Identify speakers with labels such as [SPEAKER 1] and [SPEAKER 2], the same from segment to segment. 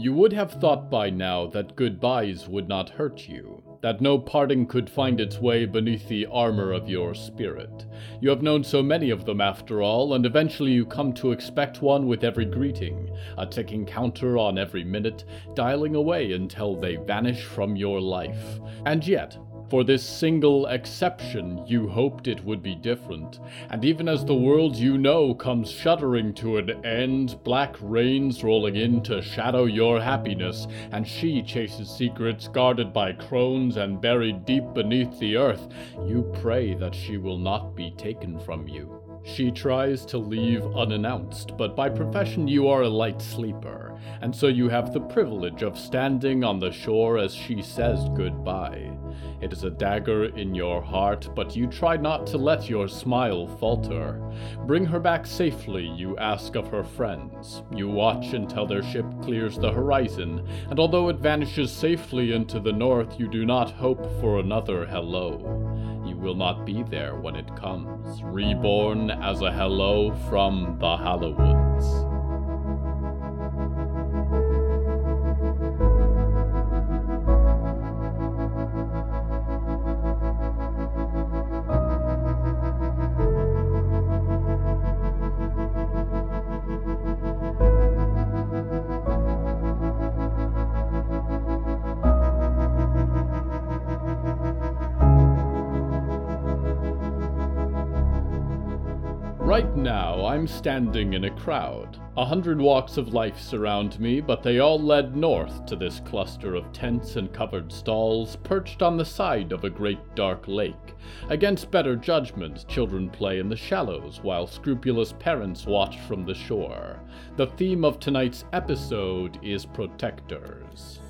[SPEAKER 1] You would have thought by now that goodbyes would not hurt you, that no parting could find its way beneath the armor of your spirit. You have known so many of them after all, and eventually you come to expect one with every greeting, a ticking counter on every minute, dialing away until they vanish from your life. And yet, for this single exception, you hoped it would be different, and even as the world you know comes shuddering to an end, black rains rolling in to shadow your happiness, and she chases secrets guarded by crones and buried deep beneath the earth, you pray that she will not be taken from you. She tries to leave unannounced, but by profession you are a light sleeper, and so you have the privilege of standing on the shore as she says goodbye. It is a dagger in your heart, but you try not to let your smile falter. Bring her back safely, you ask of her friends. You watch until their ship clears the horizon, and although it vanishes safely into the north, you do not hope for another hello. You will not be there when it comes, reborn as a hello from the Hallowoods. I'm standing in a crowd. A hundred walks of life surround me, but they all led north to this cluster of tents and covered stalls perched on the side of a great dark lake. Against better judgment, children play in the shallows while scrupulous parents watch from the shore. The theme of tonight's episode is protectors.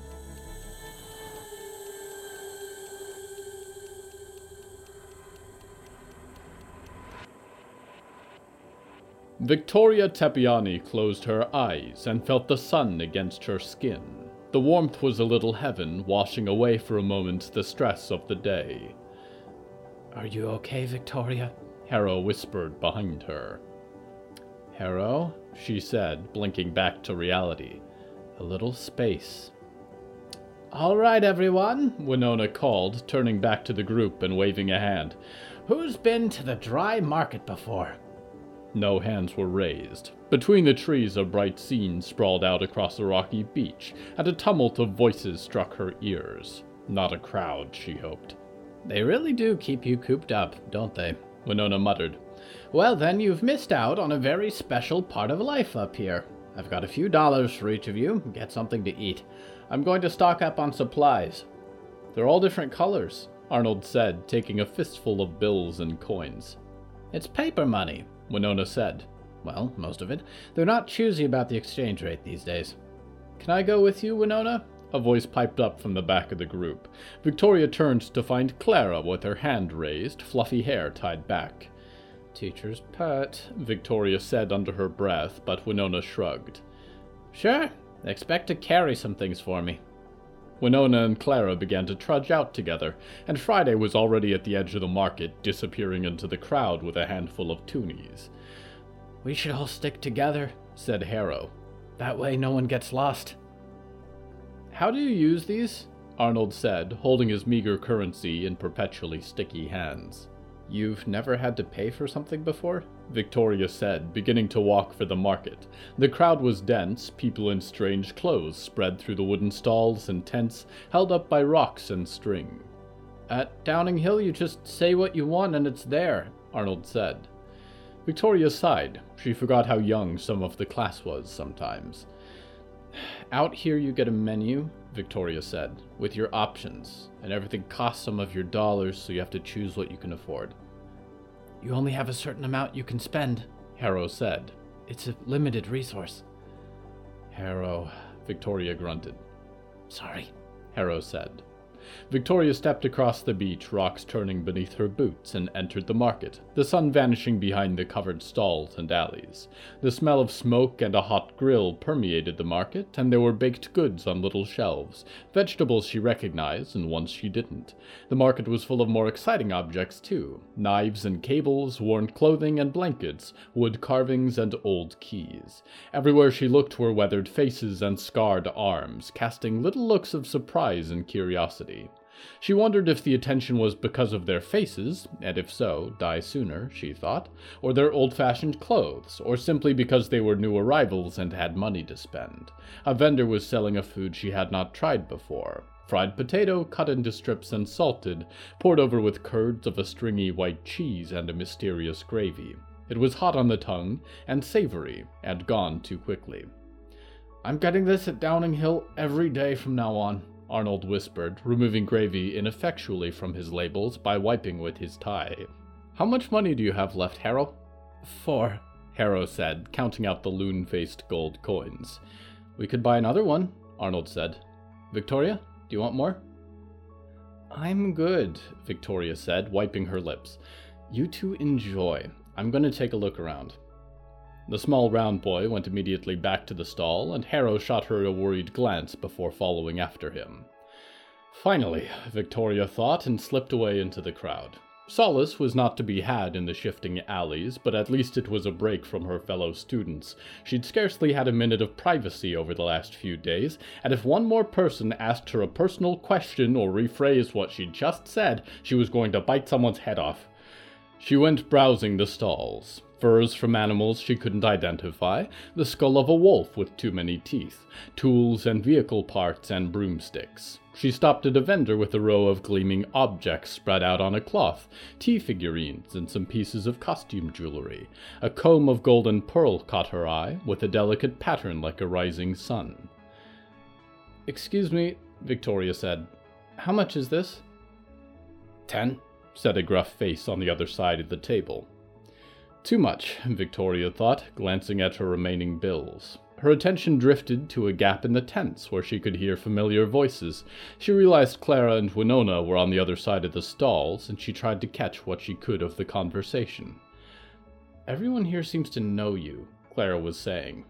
[SPEAKER 1] Victoria Tepiani closed her eyes and felt the sun against her skin. The warmth was a little heaven, washing away for a moment the stress of the day.
[SPEAKER 2] Are you okay, Victoria?
[SPEAKER 1] Harrow whispered behind her.
[SPEAKER 2] Harrow,
[SPEAKER 1] she said, blinking back to reality.
[SPEAKER 2] A little space.
[SPEAKER 3] All right, everyone, Winona called, turning back to the group and waving a hand. Who's been to the dry market before?
[SPEAKER 1] No hands were raised. Between the trees, a bright scene sprawled out across the rocky beach, and a tumult of voices struck her ears. Not a crowd, she hoped.
[SPEAKER 3] They really do keep you cooped up, don't they?
[SPEAKER 1] Winona muttered.
[SPEAKER 3] Well, then, you've missed out on a very special part of life up here. I've got a few dollars for each of you. Get something to eat. I'm going to stock up on supplies.
[SPEAKER 1] They're all different colors, Arnold said, taking a fistful of bills and coins.
[SPEAKER 3] It's paper money, Winona said. Well, most of it. They're not choosy about the exchange rate these days.
[SPEAKER 1] Can I go with you, Winona? A voice piped up from the back of the group. Victoria turned to find Clara with her hand raised, fluffy hair tied back.
[SPEAKER 3] Teacher's pet,
[SPEAKER 1] Victoria said under her breath, but Winona shrugged.
[SPEAKER 3] Sure, expect to carry some things for me.
[SPEAKER 1] Winona and Clara began to trudge out together, and Friday was already at the edge of the market, disappearing into the crowd with a handful of toonies.
[SPEAKER 3] We should all stick together, said Harrow. That way no one gets lost.
[SPEAKER 1] How do you use these? Arnold said, holding his meager currency in perpetually sticky hands.
[SPEAKER 2] You've never had to pay for something before?
[SPEAKER 1] Victoria said, beginning to walk for the market. The crowd was dense, people in strange clothes spread through the wooden stalls and tents held up by rocks and string.
[SPEAKER 3] At Downing Hill, you just say what you want and it's there, Arnold said.
[SPEAKER 1] Victoria sighed. She forgot how young some of the class was sometimes.
[SPEAKER 2] Out here, you get a menu, Victoria said, with your options, and everything costs some of your dollars, so you have to choose what you can afford.
[SPEAKER 3] You only have a certain amount you can spend, Harrow said. It's a limited resource.
[SPEAKER 1] Harrow, Victoria grunted.
[SPEAKER 3] Sorry,
[SPEAKER 1] Harrow said. Victoria stepped across the beach, rocks turning beneath her boots, and entered the market, the sun vanishing behind the covered stalls and alleys. The smell of smoke and a hot grill permeated the market, and there were baked goods on little shelves, vegetables she recognized and ones she didn't. The market was full of more exciting objects, too knives and cables, worn clothing and blankets, wood carvings and old keys. Everywhere she looked were weathered faces and scarred arms, casting little looks of surprise and curiosity. She wondered if the attention was because of their faces, and if so, die sooner, she thought, or their old fashioned clothes, or simply because they were new arrivals and had money to spend. A vendor was selling a food she had not tried before fried potato cut into strips and salted, poured over with curds of a stringy white cheese and a mysterious gravy. It was hot on the tongue and savory, and gone too quickly. I'm getting this at Downing Hill every day from now on, Arnold whispered, removing gravy ineffectually from his labels by wiping with his tie. How much money do you have left, Harrow?
[SPEAKER 3] Four,
[SPEAKER 1] Harrow said, counting out the loon faced gold coins. We could buy another one, Arnold said. Victoria, do you want more? I'm good, Victoria said, wiping her lips. You two enjoy. I'm going to take a look around. The small round boy went immediately back to the stall, and Harrow shot her a worried glance before following after him. Finally, Victoria thought, and slipped away into the crowd. Solace was not to be had in the shifting alleys, but at least it was a break from her fellow students. She'd scarcely had a minute of privacy over the last few days, and if one more person asked her a personal question or rephrased what she'd just said, she was going to bite someone's head off. She went browsing the stalls furs from animals she couldn't identify, the skull of a wolf with too many teeth, tools and vehicle parts and broomsticks. She stopped at a vendor with a row of gleaming objects spread out on a cloth, tea figurines and some pieces of costume jewelry. A comb of golden pearl caught her eye, with a delicate pattern like a rising sun. Excuse me, Victoria said. How much is this?
[SPEAKER 3] Ten,
[SPEAKER 1] said a gruff face on the other side of the table. Too much, Victoria thought, glancing at her remaining bills. Her attention drifted to a gap in the tents where she could hear familiar voices. She realized Clara and Winona were on the other side of the stalls, and she tried to catch what she could of the conversation. Everyone here seems to know you, Clara was saying.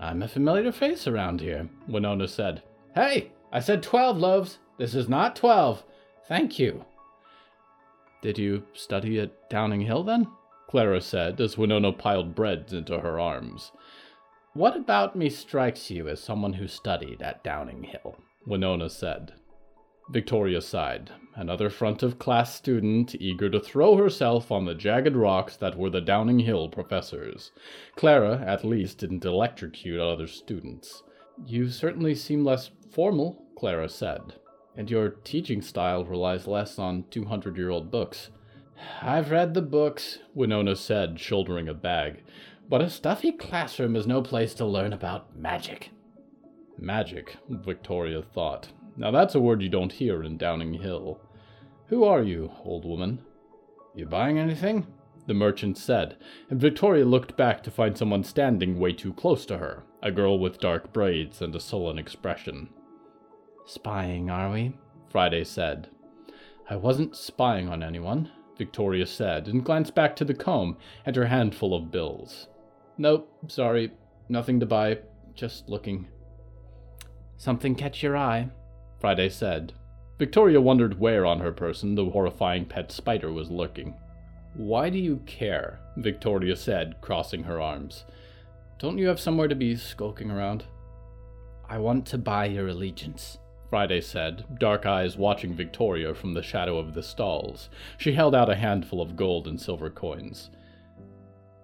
[SPEAKER 3] I'm a familiar face around here, Winona said. Hey, I said twelve loaves. This is not twelve. Thank you.
[SPEAKER 1] Did you study at Downing Hill then? Clara said as Winona piled breads into her arms.
[SPEAKER 3] What about me strikes you as someone who studied at Downing Hill? Winona said.
[SPEAKER 1] Victoria sighed, another front of class student eager to throw herself on the jagged rocks that were the Downing Hill professors. Clara, at least, didn't electrocute other students. You certainly seem less formal, Clara said, and your teaching style relies less on 200 year old books.
[SPEAKER 3] I've read the books, Winona said, shouldering a bag, but a stuffy classroom is no place to learn about magic.
[SPEAKER 1] Magic, Victoria thought. Now that's a word you don't hear in Downing Hill. Who are you, old woman?
[SPEAKER 3] You buying anything?
[SPEAKER 1] The merchant said, and Victoria looked back to find someone standing way too close to her, a girl with dark braids and a sullen expression.
[SPEAKER 3] Spying, are we? Friday said.
[SPEAKER 1] I wasn't spying on anyone. Victoria said, and glanced back to the comb and her handful of bills. Nope, sorry, nothing to buy, just looking.
[SPEAKER 3] Something catch your eye?
[SPEAKER 1] Friday said. Victoria wondered where on her person the horrifying pet spider was lurking. Why do you care? Victoria said, crossing her arms. Don't you have somewhere to be skulking around?
[SPEAKER 3] I want to buy your allegiance.
[SPEAKER 1] Friday said, dark eyes watching Victoria from the shadow of the stalls. She held out a handful of gold and silver coins.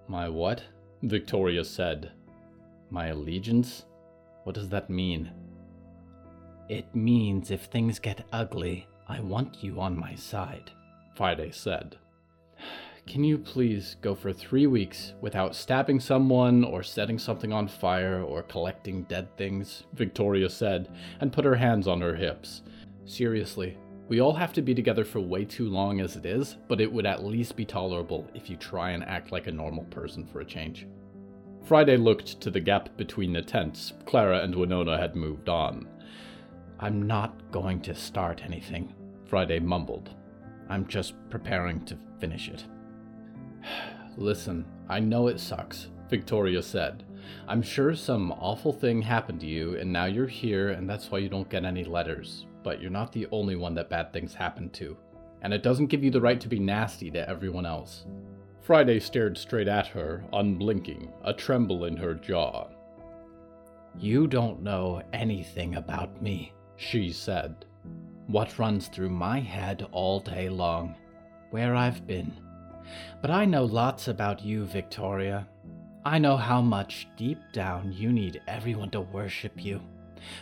[SPEAKER 1] My what? Victoria said. My allegiance? What does that mean?
[SPEAKER 3] It means if things get ugly, I want you on my side,
[SPEAKER 1] Friday said. Can you please go for three weeks without stabbing someone or setting something on fire or collecting dead things? Victoria said, and put her hands on her hips. Seriously, we all have to be together for way too long as it is, but it would at least be tolerable if you try and act like a normal person for a change. Friday looked to the gap between the tents. Clara and Winona had moved on.
[SPEAKER 3] I'm not going to start anything, Friday mumbled. I'm just preparing to finish it.
[SPEAKER 2] Listen, I know it sucks, Victoria said. I'm sure some awful thing happened to you, and now you're here, and that's why you don't get any letters. But you're not the only one that bad things happen to. And it doesn't give you the right to be nasty to everyone else.
[SPEAKER 1] Friday stared straight at her, unblinking, a tremble in her jaw.
[SPEAKER 3] You don't know anything about me, she said. What runs through my head all day long, where I've been. But I know lots about you, Victoria. I know how much deep down you need everyone to worship you.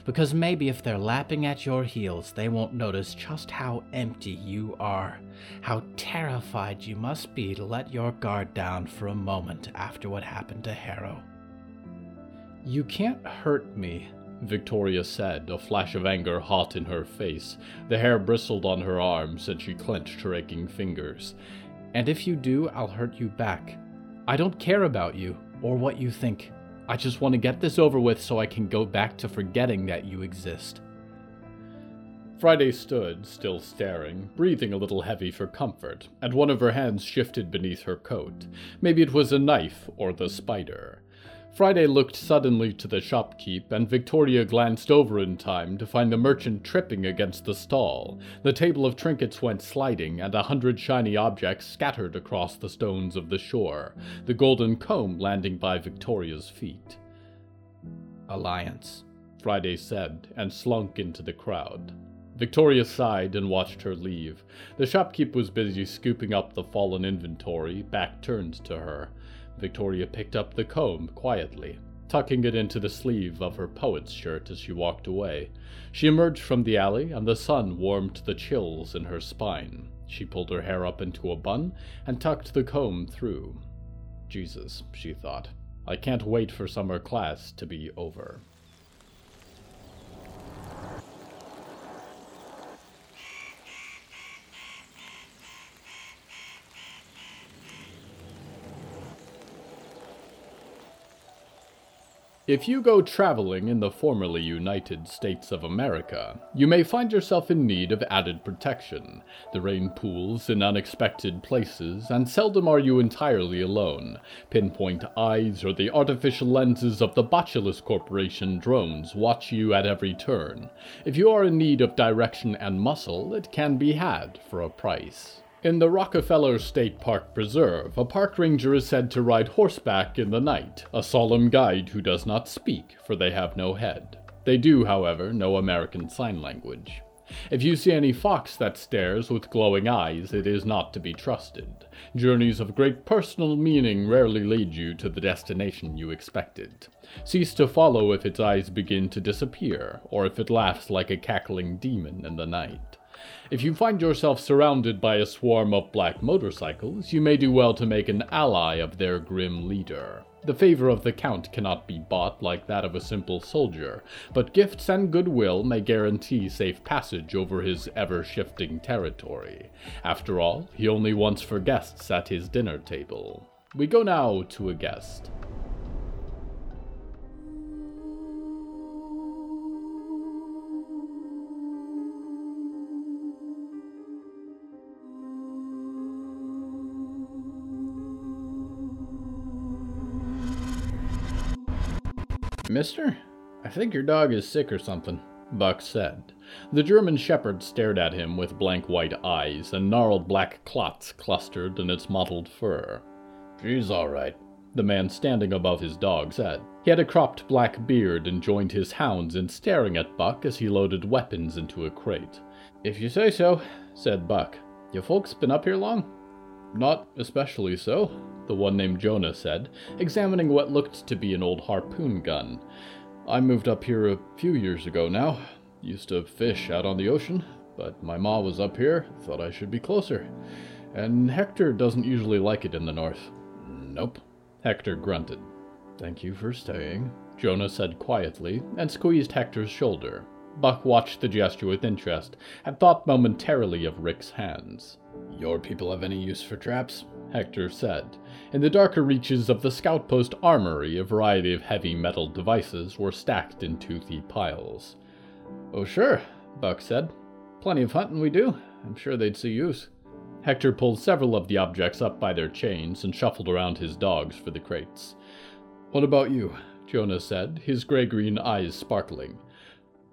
[SPEAKER 3] Because maybe if they're lapping at your heels, they won't notice just how empty you are, how terrified you must be to let your guard down for a moment after what happened to Harrow.
[SPEAKER 1] You can't hurt me, Victoria said, a flash of anger hot in her face. The hair bristled on her arms and she clenched her aching fingers.
[SPEAKER 2] And if you do, I'll hurt you back. I don't care about you or what you think. I just want to get this over with so I can go back to forgetting that you exist.
[SPEAKER 1] Friday stood, still staring, breathing a little heavy for comfort, and one of her hands shifted beneath her coat. Maybe it was a knife or the spider. Friday looked suddenly to the shopkeep, and Victoria glanced over in time to find the merchant tripping against the stall. The table of trinkets went sliding, and a hundred shiny objects scattered across the stones of the shore, the golden comb landing by Victoria's feet.
[SPEAKER 2] Alliance,
[SPEAKER 1] Friday said, and slunk into the crowd. Victoria sighed and watched her leave. The shopkeep was busy scooping up the fallen inventory, back turned to her. Victoria picked up the comb quietly, tucking it into the sleeve of her poet's shirt as she walked away. She emerged from the alley, and the sun warmed the chills in her spine. She pulled her hair up into a bun and tucked the comb through. Jesus, she thought, I can't wait for summer class to be over. If you go traveling in the formerly United States of America, you may find yourself in need of added protection. The rain pools in unexpected places, and seldom are you entirely alone. Pinpoint eyes or the artificial lenses of the Botulus Corporation drones watch you at every turn. If you are in need of direction and muscle, it can be had for a price. In the Rockefeller State Park Preserve, a park ranger is said to ride horseback in the night, a solemn guide who does not speak, for they have no head. They do, however, know American Sign Language. If you see any fox that stares with glowing eyes, it is not to be trusted. Journeys of great personal meaning rarely lead you to the destination you expected. Cease to follow if its eyes begin to disappear, or if it laughs like a cackling demon in the night. If you find yourself surrounded by a swarm of black motorcycles, you may do well to make an ally of their grim leader. The favor of the Count cannot be bought like that of a simple soldier, but gifts and goodwill may guarantee safe passage over his ever shifting territory. After all, he only wants for guests at his dinner table. We go now to a guest.
[SPEAKER 2] Mister, I think your dog is sick or something, Buck said. The German shepherd stared at him with blank white eyes, and gnarled black clots clustered in its mottled fur.
[SPEAKER 1] She's all right,
[SPEAKER 2] the man standing above his dog said. He had a cropped black beard and joined his hounds in staring at Buck as he loaded weapons into a crate. If you say so, said Buck. Your folks been up here long?
[SPEAKER 1] Not especially so, the one named Jonah said, examining what looked to be an old harpoon gun. I moved up here a few years ago now. Used to fish out on the ocean, but my ma was up here, thought I should be closer. And Hector doesn't usually like it in the north.
[SPEAKER 2] Nope, Hector grunted. Thank you for staying, Jonah said quietly, and squeezed Hector's shoulder. Buck watched the gesture with interest, and thought momentarily of Rick's hands.
[SPEAKER 1] Your people have any use for traps? Hector said. In the darker reaches of the scout post armory, a variety of heavy metal devices were stacked in toothy piles.
[SPEAKER 2] Oh, sure, Buck said. Plenty of hunting we do. I'm sure they'd see use. Hector pulled several of the objects up by their chains and shuffled around his dogs for the crates. What about you? Jonah said, his gray green eyes sparkling.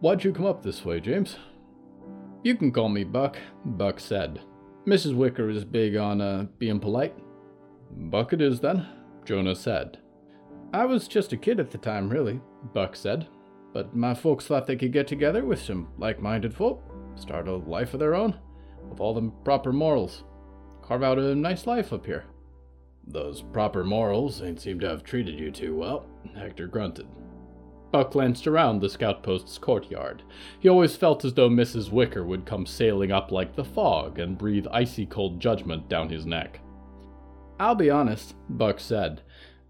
[SPEAKER 2] Why'd you come up this way, James? You can call me Buck, Buck said. Mrs. Wicker is big on uh, being polite. Buck it is then, Jonah said. I was just a kid at the time, really, Buck said. But my folks thought they could get together with some like minded folk, start a life of their own with all the proper morals. Carve out a nice life up here. Those proper morals ain't seem to have treated you too well, Hector grunted. Buck glanced around the scout post's courtyard. He always felt as though Mrs. Wicker would come sailing up like the fog and breathe icy cold judgment down his neck. I'll be honest, Buck said.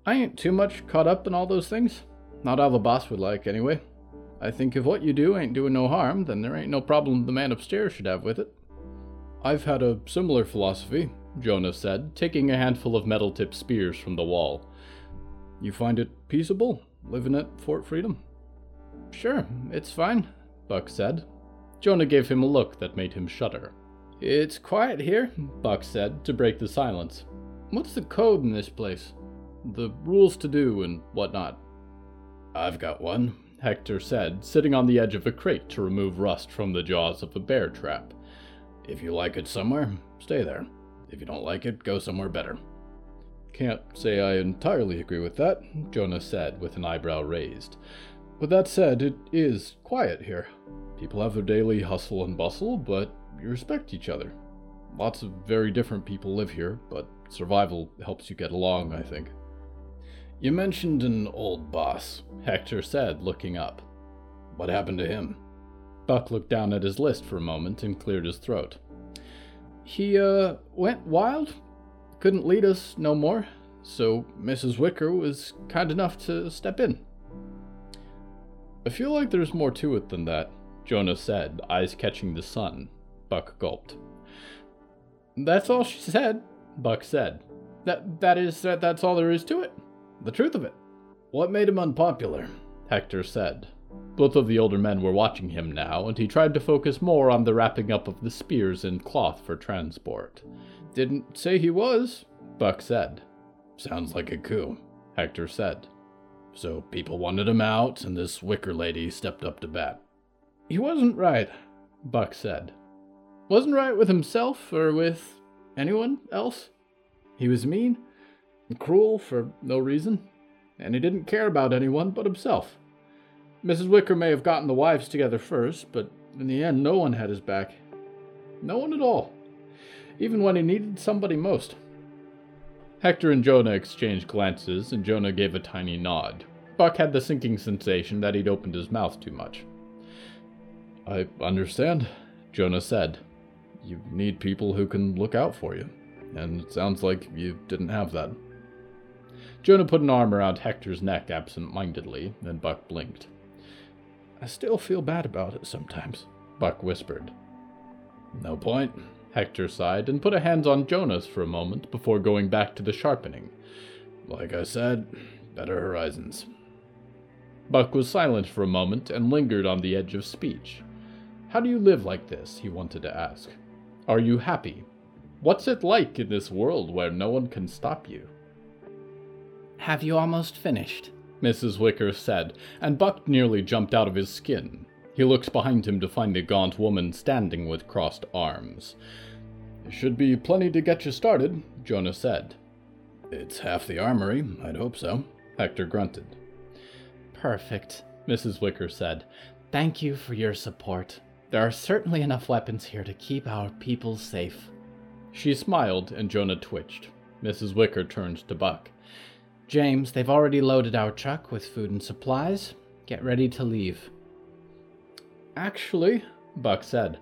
[SPEAKER 2] I ain't too much caught up in all those things. Not how the boss would like, anyway. I think if what you do ain't doing no harm, then there ain't no problem the man upstairs should have with it. I've had a similar philosophy, Jonah said, taking a handful of metal tipped spears from the wall. You find it peaceable, living at Fort Freedom? Sure, it's fine, Buck said. Jonah gave him a look that made him shudder. It's quiet here, Buck said, to break the silence. What's the code in this place? The rules to do and whatnot. I've got one, Hector said, sitting on the edge of a crate to remove rust from the jaws of a bear trap. If you like it somewhere, stay there. If you don't like it, go somewhere better. Can't say I entirely agree with that, Jonah said with an eyebrow raised. But that said, it is quiet here. People have their daily hustle and bustle, but you respect each other. Lots of very different people live here, but survival helps you get along, I think. You mentioned an old boss, Hector said, looking up. What happened to him? Buck looked down at his list for a moment and cleared his throat. He, uh, went wild. Couldn't lead us no more, so Mrs. Wicker was kind enough to step in. I feel like there's more to it than that, Jonah said, eyes catching the sun. Buck gulped. That's all she said, Buck said. That that is that that's all there is to it. The truth of it. What made him unpopular? Hector said. Both of the older men were watching him now, and he tried to focus more on the wrapping up of the spears in cloth for transport. Didn't say he was, Buck said. Sounds like a coup, Hector said. So people wanted him out, and this wicker lady stepped up to bat. He wasn't right, Buck said. Wasn't right with himself or with anyone else. He was mean and cruel for no reason, and he didn't care about anyone but himself. Mrs. Wicker may have gotten the wives together first, but in the end, no one had his back. No one at all. Even when he needed somebody most. Hector and Jonah exchanged glances, and Jonah gave a tiny nod. Buck had the sinking sensation that he'd opened his mouth too much. I understand, Jonah said. You need people who can look out for you, and it sounds like you didn't have that. Jonah put an arm around Hector's neck absent mindedly, and Buck blinked. I still feel bad about it sometimes, Buck whispered. No point. Hector sighed and put a hand on Jonah's for a moment before going back to the sharpening. Like I said, better horizons. Buck was silent for a moment and lingered on the edge of speech. How do you live like this? he wanted to ask. Are you happy? What's it like in this world where no one can stop you?
[SPEAKER 3] Have you almost finished?
[SPEAKER 2] Mrs. Wicker said, and Buck nearly jumped out of his skin. He looked behind him to find the gaunt woman standing with crossed arms. Should be plenty to get you started, Jonah said. It's half the armory, I'd hope so, Hector grunted.
[SPEAKER 3] Perfect, Mrs. Wicker said. Thank you for your support. There are certainly enough weapons here to keep our people safe.
[SPEAKER 2] She smiled, and Jonah twitched. Mrs. Wicker turned to Buck.
[SPEAKER 3] James, they've already loaded our truck with food and supplies. Get ready to leave.
[SPEAKER 2] Actually, Buck said,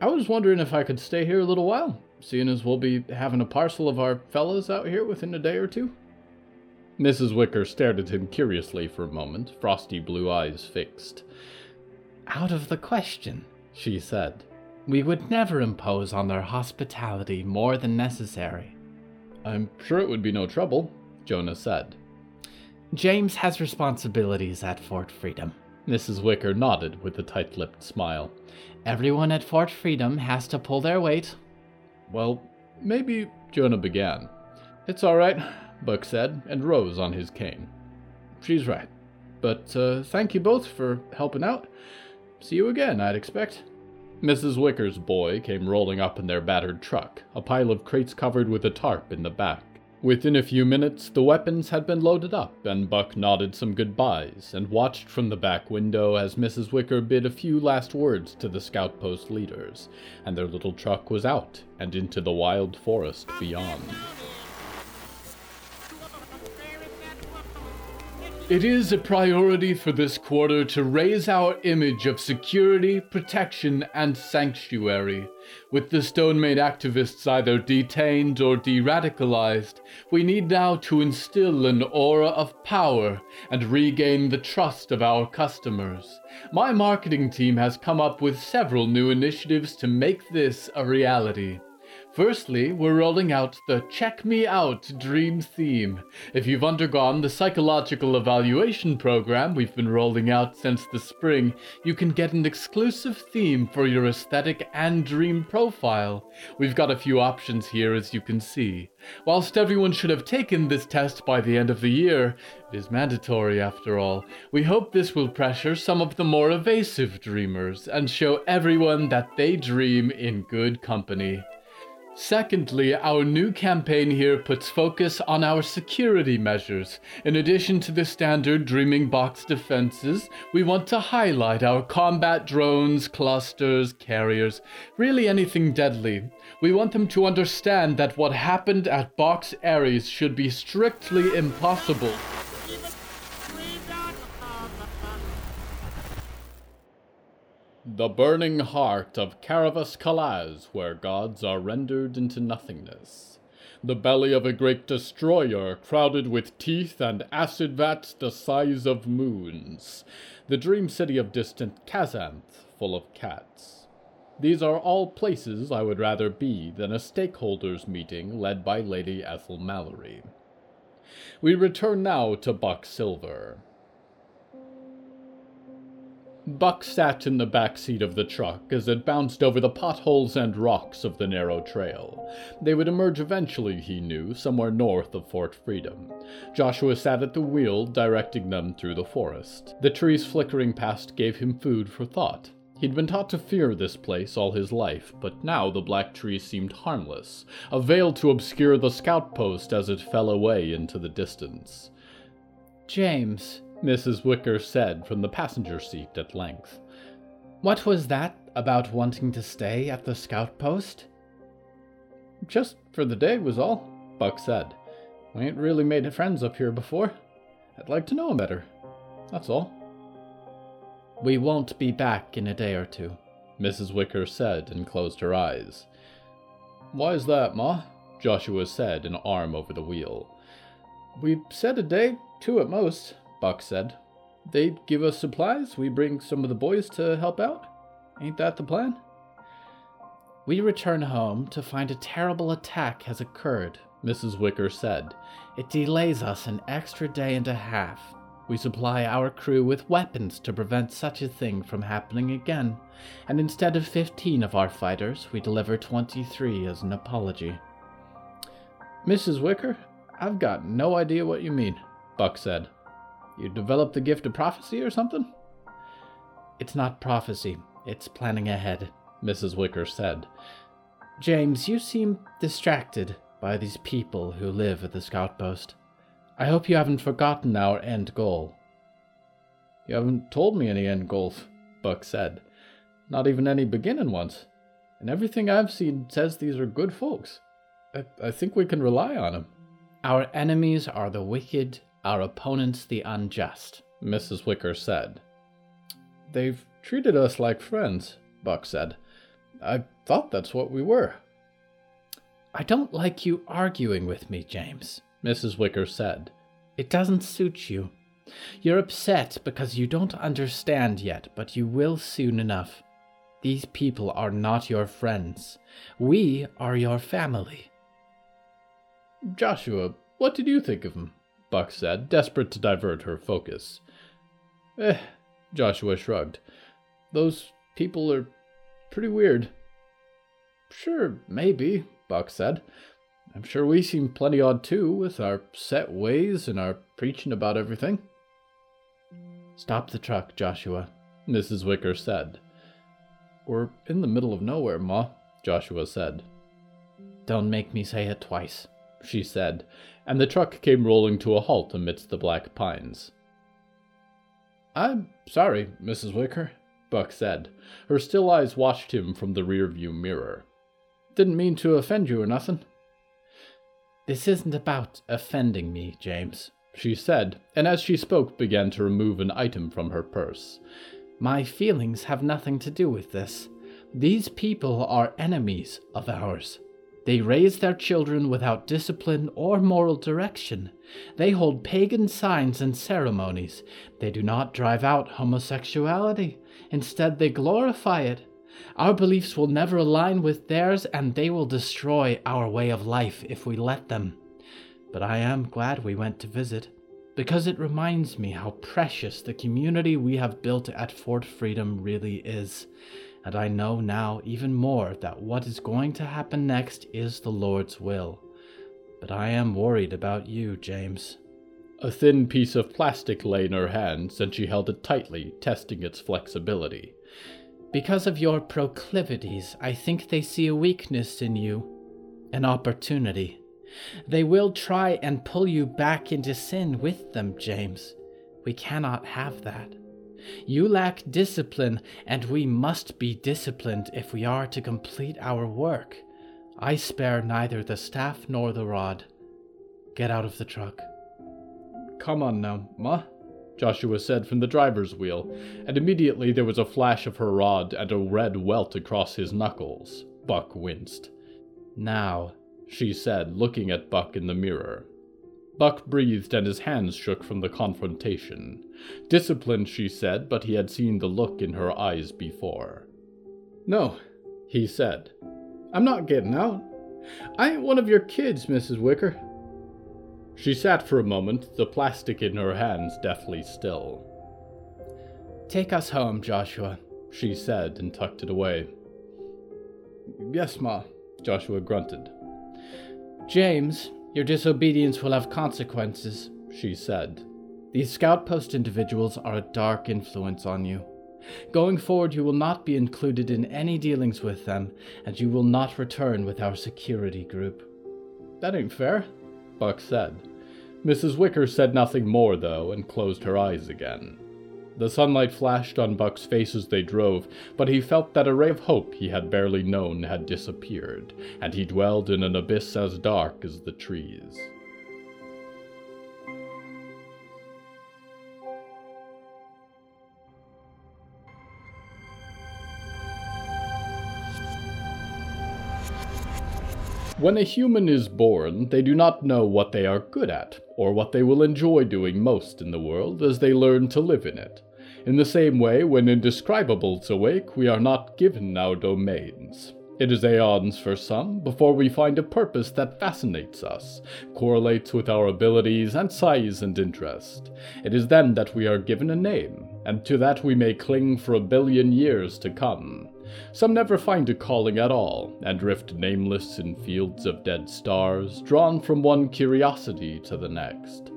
[SPEAKER 2] I was wondering if I could stay here a little while, seeing as we'll be having a parcel of our fellows out here within a day or two. Mrs. Wicker stared at him curiously for a moment, frosty blue eyes fixed.
[SPEAKER 3] Out of the question, she said. We would never impose on their hospitality more than necessary.
[SPEAKER 2] I'm sure it would be no trouble, Jonah said.
[SPEAKER 3] James has responsibilities at Fort Freedom,
[SPEAKER 2] Mrs. Wicker nodded with a tight lipped smile.
[SPEAKER 3] Everyone at Fort Freedom has to pull their weight.
[SPEAKER 1] Well, maybe Jonah began. It's all right, Buck said, and rose on his cane. She's right. But uh, thank you both for helping out. See you again, I'd expect. Mrs. Wicker's boy came rolling up in their battered truck, a pile of crates covered with a tarp in the back. Within a few minutes, the weapons had been loaded up, and Buck nodded some goodbyes and watched from the back window as Mrs. Wicker bid a few last words to the scout post leaders, and their little truck was out and into the wild forest beyond. It is a priority for this quarter to raise our image of security, protection, and sanctuary. With the stone-made activists either detained or de radicalized, we need now to instill an aura of power and regain the trust of our customers. My marketing team has come up with several new initiatives to make this a reality. Firstly, we're rolling out the Check Me Out Dream theme. If you've undergone the psychological evaluation program we've been rolling out since the spring, you can get an exclusive theme for your aesthetic and dream profile. We've got a few options here, as you can see. Whilst everyone should have taken this test by the end of the year, it is mandatory after all. We hope this will pressure some of the more evasive dreamers and show everyone that they dream in good company. Secondly, our new campaign here puts focus on our security measures. In addition to the standard Dreaming Box defenses, we want to highlight our combat drones, clusters, carriers, really anything deadly. We want them to understand that what happened at Box Ares should be strictly impossible. The burning heart of Caravas Kalaz, where gods are rendered into nothingness. The belly of a great destroyer, crowded with teeth and acid vats the size of moons. The dream city of distant Kazanth, full of cats. These are all places I would rather be than a stakeholders meeting led by Lady Ethel Mallory. We return now to Buck Silver. Buck sat in the back seat of the truck as it bounced over the potholes and rocks of the narrow trail. They would emerge eventually, he knew, somewhere north of Fort Freedom. Joshua sat at the wheel, directing them through the forest. The trees flickering past gave him food for thought. He'd been taught to fear this place all his life, but now the black trees seemed harmless, a veil to obscure the scout post as it fell away into the distance.
[SPEAKER 3] James,
[SPEAKER 2] Mrs. Wicker said from the passenger seat at length.
[SPEAKER 3] What was that about wanting to stay at the scout post?
[SPEAKER 1] Just for the day was all, Buck said. We ain't really made friends up here before. I'd like to know 'em better. That's all.
[SPEAKER 3] We won't be back in a day or two,
[SPEAKER 2] Mrs. Wicker said and closed her eyes.
[SPEAKER 1] Why's that, Ma? Joshua said, an arm over the wheel. We said a day, two at most. Buck said. They give us supplies, we bring some of the boys to help out. Ain't that the plan?
[SPEAKER 3] We return home to find a terrible attack has occurred, Mrs. Wicker said. It delays us an extra day and a half. We supply our crew with weapons to prevent such a thing from happening again, and instead of 15 of our fighters, we deliver 23 as an apology.
[SPEAKER 1] Mrs. Wicker, I've got no idea what you mean, Buck said. You developed the gift of prophecy or something?
[SPEAKER 3] It's not prophecy, it's planning ahead,
[SPEAKER 2] Mrs. Wicker said.
[SPEAKER 3] James, you seem distracted by these people who live at the scout post. I hope you haven't forgotten our end goal.
[SPEAKER 1] You haven't told me any end goals, Buck said. Not even any beginning ones. And everything I've seen says these are good folks. I, I think we can rely on them.
[SPEAKER 3] Our enemies are the wicked our opponents the unjust,
[SPEAKER 2] Mrs. Wicker said.
[SPEAKER 1] They've treated us like friends, Buck said. I thought that's what we were.
[SPEAKER 3] I don't like you arguing with me, James,
[SPEAKER 2] Mrs. Wicker said.
[SPEAKER 3] It doesn't suit you. You're upset because you don't understand yet, but you will soon enough. These people are not your friends. We are your family.
[SPEAKER 1] Joshua, what did you think of them? Buck said, desperate to divert her focus.
[SPEAKER 2] Eh,
[SPEAKER 1] Joshua shrugged. Those people are pretty weird.
[SPEAKER 2] Sure, maybe, Buck said. I'm sure we seem plenty odd too, with our set ways and our preaching about everything.
[SPEAKER 3] Stop the truck, Joshua,
[SPEAKER 1] Mrs. Wicker said.
[SPEAKER 2] We're in the middle of nowhere, Ma, Joshua said.
[SPEAKER 3] Don't make me say it twice,
[SPEAKER 1] she said, and the truck came rolling to a halt amidst the black pines.
[SPEAKER 2] I'm sorry, Mrs. Wicker, Buck said. Her still eyes watched him from the rearview mirror. Didn't mean to offend you or nothing.
[SPEAKER 3] This isn't about offending me, James,
[SPEAKER 1] she said, and as she spoke began to remove an item from her purse.
[SPEAKER 3] My feelings have nothing to do with this. These people are enemies of ours. They raise their children without discipline or moral direction. They hold pagan signs and ceremonies. They do not drive out homosexuality. Instead, they glorify it. Our beliefs will never align with theirs, and they will destroy our way of life if we let them. But I am glad we went to visit, because it reminds me how precious the community we have built at Fort Freedom really is and I know now even more that what is going to happen next is the Lord's will. But I am worried about you, James.
[SPEAKER 1] A thin piece of plastic lay in her hands, and she held it tightly, testing its flexibility.
[SPEAKER 3] Because of your proclivities, I think they see a weakness in you, an opportunity. They will try and pull you back into sin with them, James. We cannot have that. You lack discipline, and we must be disciplined if we are to complete our work. I spare neither the staff nor the rod. Get out of the truck.
[SPEAKER 2] Come on now, Ma,
[SPEAKER 1] Joshua said from the driver's wheel, and immediately there was a flash of her rod and a red welt across his knuckles. Buck winced.
[SPEAKER 3] Now,
[SPEAKER 1] she said, looking at Buck in the mirror. Buck breathed and his hands shook from the confrontation. Disciplined, she said, but he had seen the look in her eyes before.
[SPEAKER 2] No, he said. I'm not getting out. I ain't one of your kids, Mrs. Wicker.
[SPEAKER 1] She sat for a moment, the plastic in her hands deathly still.
[SPEAKER 3] Take us home, Joshua, she said and tucked it away.
[SPEAKER 2] Yes, Ma, Joshua grunted.
[SPEAKER 3] James, your disobedience will have consequences, she said. These scout post individuals are a dark influence on you. Going forward, you will not be included in any dealings with them, and you will not return with our security group.
[SPEAKER 2] That ain't fair,
[SPEAKER 1] Buck said. Mrs. Wicker said nothing more, though, and closed her eyes again. The sunlight flashed on Buck's face as they drove, but he felt that a ray of hope he had barely known had disappeared, and he dwelled in an abyss as dark as the trees. When a human is born, they do not know what they are good at, or what they will enjoy doing most in the world as they learn to live in it. In the same way, when indescribables awake, we are not given our domains. It is aeons for some before we find a purpose that fascinates us, correlates with our abilities and size and interest. It is then that we are given a name, and to that we may cling for a billion years to come. Some never find a calling at all, and drift nameless in fields of dead stars, drawn from one curiosity to the next.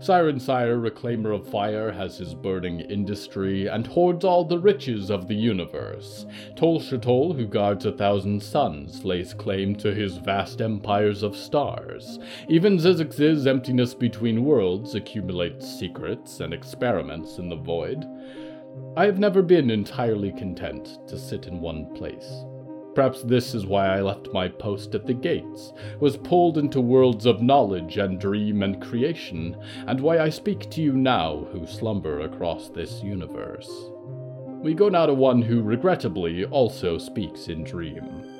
[SPEAKER 1] Siren Sire, reclaimer of fire, has his burning industry and hoards all the riches of the universe. Tol Shatol, who guards a thousand suns, lays claim to his vast empires of stars. Even Zizix's emptiness between worlds accumulates secrets and experiments in the void. I have never been entirely content to sit in one place. Perhaps this is why I left my post at the gates, was pulled into worlds of knowledge and dream and creation, and why I speak to you now who slumber across this universe. We go now to one who regrettably also speaks in dream.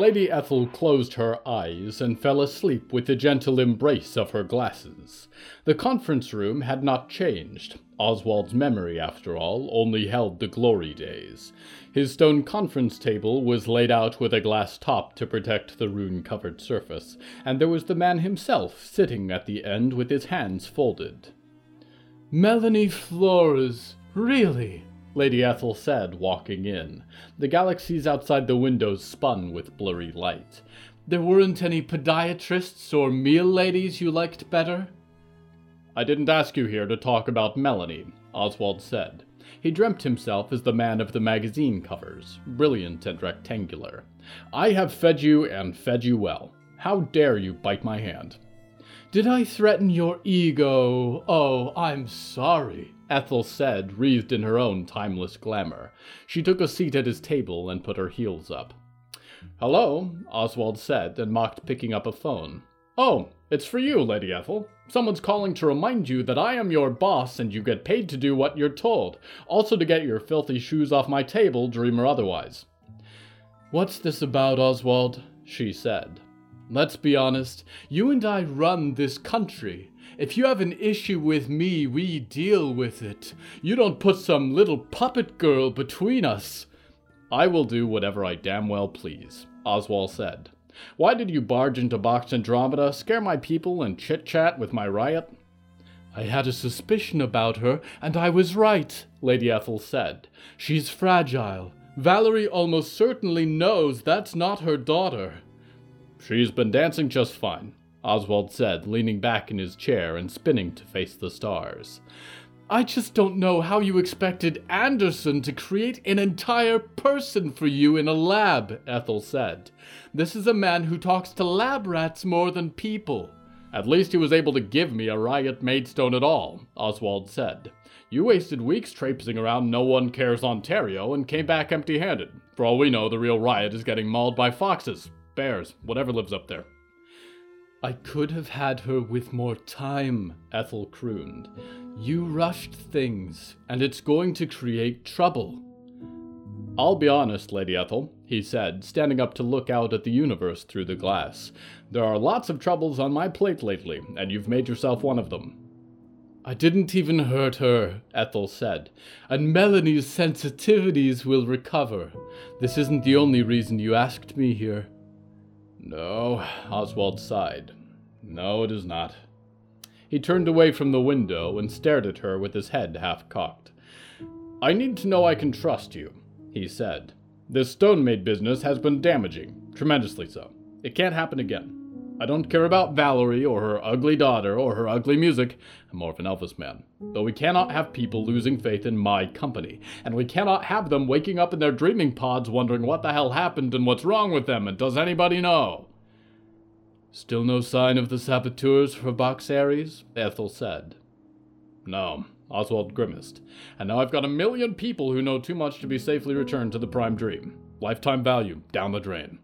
[SPEAKER 1] Lady Ethel closed her eyes and fell asleep with the gentle embrace of her glasses. The conference room had not changed. Oswald's memory, after all, only held the glory days. His stone conference table was laid out with a glass top to protect the rune covered surface, and there was the man himself sitting at the end with his hands folded.
[SPEAKER 2] Melanie Flores, really?
[SPEAKER 1] Lady Ethel said, walking in. The galaxies outside the windows spun with blurry light.
[SPEAKER 2] There weren't any podiatrists or meal ladies you liked better?
[SPEAKER 1] I didn't ask you here to talk about Melanie, Oswald said. He dreamt himself as the man of the magazine covers, brilliant and rectangular. I have fed you and fed you well. How dare you bite my hand?
[SPEAKER 2] Did I threaten your ego? Oh, I'm sorry.
[SPEAKER 1] Ethel said, wreathed in her own timeless glamour. She took a seat at his table and put her heels up. Hello, Oswald said, and mocked picking up a phone. Oh, it's for you, Lady Ethel. Someone's calling to remind you that I am your boss and you get paid to do what you're told. Also to get your filthy shoes off my table, dream or otherwise.
[SPEAKER 2] What's this about, Oswald? she said. Let's be honest, you and I run this country. If you have an issue with me, we deal with it. You don't put some little puppet girl between us.
[SPEAKER 1] I will do whatever I damn well please, Oswald said. Why did you barge into Box Andromeda, scare my people, and chit chat with my riot?
[SPEAKER 2] I had a suspicion about her, and I was right, Lady Ethel said. She's fragile. Valerie almost certainly knows that's not her daughter.
[SPEAKER 1] She's been dancing just fine, Oswald said, leaning back in his chair and spinning to face the stars.
[SPEAKER 2] I just don't know how you expected Anderson to create an entire person for you in a lab, Ethel said. This is a man who talks to lab rats more than people.
[SPEAKER 1] At least he was able to give me a riot maidstone at all, Oswald said. You wasted weeks traipsing around No One Cares Ontario and came back empty handed. For all we know, the real riot is getting mauled by foxes bears, whatever lives up there.
[SPEAKER 2] I could have had her with more time, Ethel crooned. You rushed things, and it's going to create trouble.
[SPEAKER 1] I'll be honest, Lady Ethel, he said, standing up to look out at the universe through the glass. There are lots of troubles on my plate lately, and you've made yourself one of them.
[SPEAKER 2] I didn't even hurt her, Ethel said, and Melanie's sensitivities will recover. This isn't the only reason you asked me here.
[SPEAKER 1] No, Oswald sighed. No, it is not. He turned away from the window and stared at her with his head half cocked. I need to know I can trust you, he said. This stone made business has been damaging, tremendously so. It can't happen again. I don't care about Valerie or her ugly daughter or her ugly music. I'm more of an Elvis man. But we cannot have people losing faith in my company. And we cannot have them waking up in their dreaming pods wondering what the hell happened and what's wrong with them and does anybody know?
[SPEAKER 2] Still no sign of the saboteurs for Box Aries? Ethel said.
[SPEAKER 1] No, Oswald grimaced. And now I've got a million people who know too much to be safely returned to the Prime Dream. Lifetime value down the drain.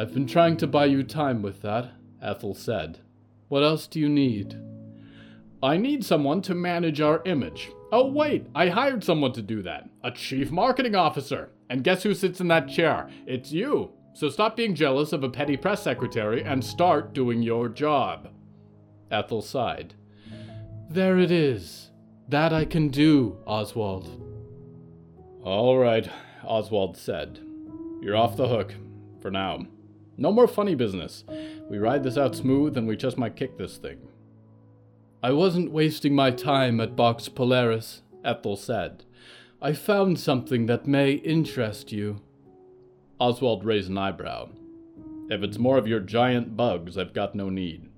[SPEAKER 2] I've been trying to buy you time with that, Ethel said. What else do you need?
[SPEAKER 1] I need someone to manage our image. Oh, wait, I hired someone to do that. A chief marketing officer. And guess who sits in that chair? It's you. So stop being jealous of a petty press secretary and start doing your job.
[SPEAKER 2] Ethel sighed. There it is. That I can do, Oswald.
[SPEAKER 1] All right, Oswald said. You're off the hook. For now. No more funny business. We ride this out smooth and we just might kick this thing.
[SPEAKER 2] I wasn't wasting my time at Box Polaris, Ethel said. I found something that may interest you.
[SPEAKER 1] Oswald raised an eyebrow. If it's more of your giant bugs, I've got no need.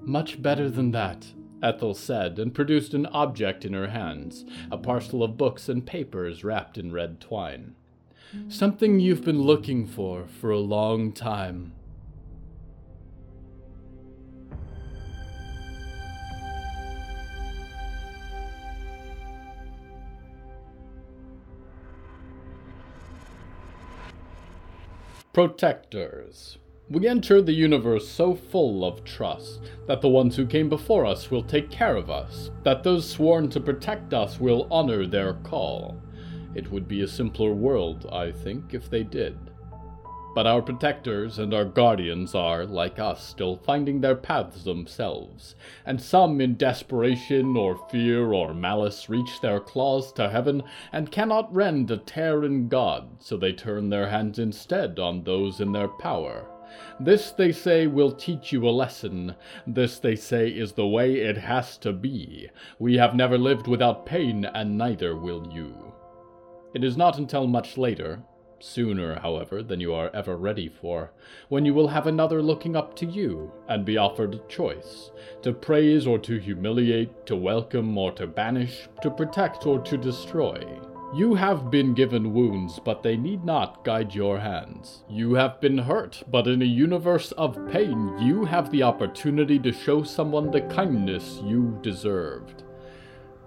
[SPEAKER 2] Much better than that, Ethel said, and produced an object in her hands a parcel of books and papers wrapped in red twine. Something you've been looking for for a long time.
[SPEAKER 1] Protectors. We enter the universe so full of trust that the ones who came before us will take care of us, that those sworn to protect us will honor their call. It would be a simpler world, I think, if they did. But our protectors and our guardians are, like us, still finding their paths themselves, and some in desperation or fear or malice reach their claws to heaven and cannot rend a Terran god, so they turn their hands instead on those in their power. This, they say, will teach you a lesson. This, they say, is the way it has to be. We have never lived without pain, and neither will you. It is not until much later, Sooner, however, than you are ever ready for, when you will have another looking up to you, and be offered a choice to praise or to humiliate, to welcome or to banish, to protect or to destroy. You have been given wounds, but they need not guide your hands. You have been hurt, but in a universe of pain, you have the opportunity to show someone the kindness you deserved.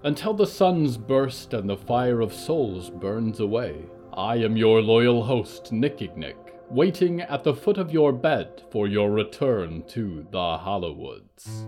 [SPEAKER 1] Until the suns burst and the fire of souls burns away. I am your loyal host, Nickignick, waiting at the foot of your bed for your return to the Hallowoods.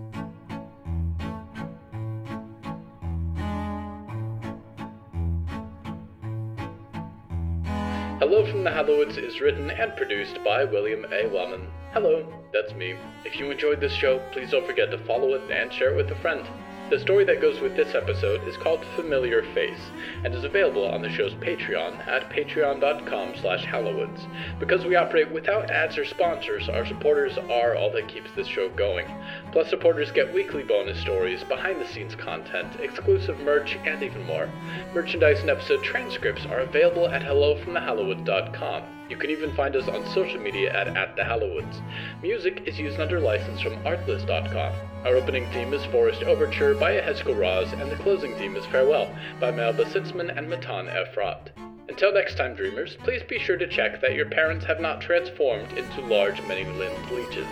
[SPEAKER 2] Hello from the Hallowoods is written and produced by William A. Wellman. Hello, that's me. If you enjoyed this show, please don't forget to follow it and share it with a friend. The story that goes with this episode is called Familiar Face and is available on the show's Patreon at patreon.com slash hallowoods. Because we operate without ads or sponsors, our supporters are all that keeps this show going. Plus, supporters get weekly bonus stories, behind-the-scenes content, exclusive merch, and even more. Merchandise and episode transcripts are available at hellofromthehallowoods.com. You can even find us on social media at, at the Hallowoods. Music is used under license from artlist.com. Our opening theme is Forest Overture by Ahezko Raz, and the closing theme is Farewell by Melba Sitzman and Matan Efrat. Until next time, dreamers, please be sure to check that your parents have not transformed into large, many limbed leeches.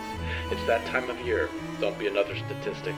[SPEAKER 2] It's that time of year. Don't be another statistic.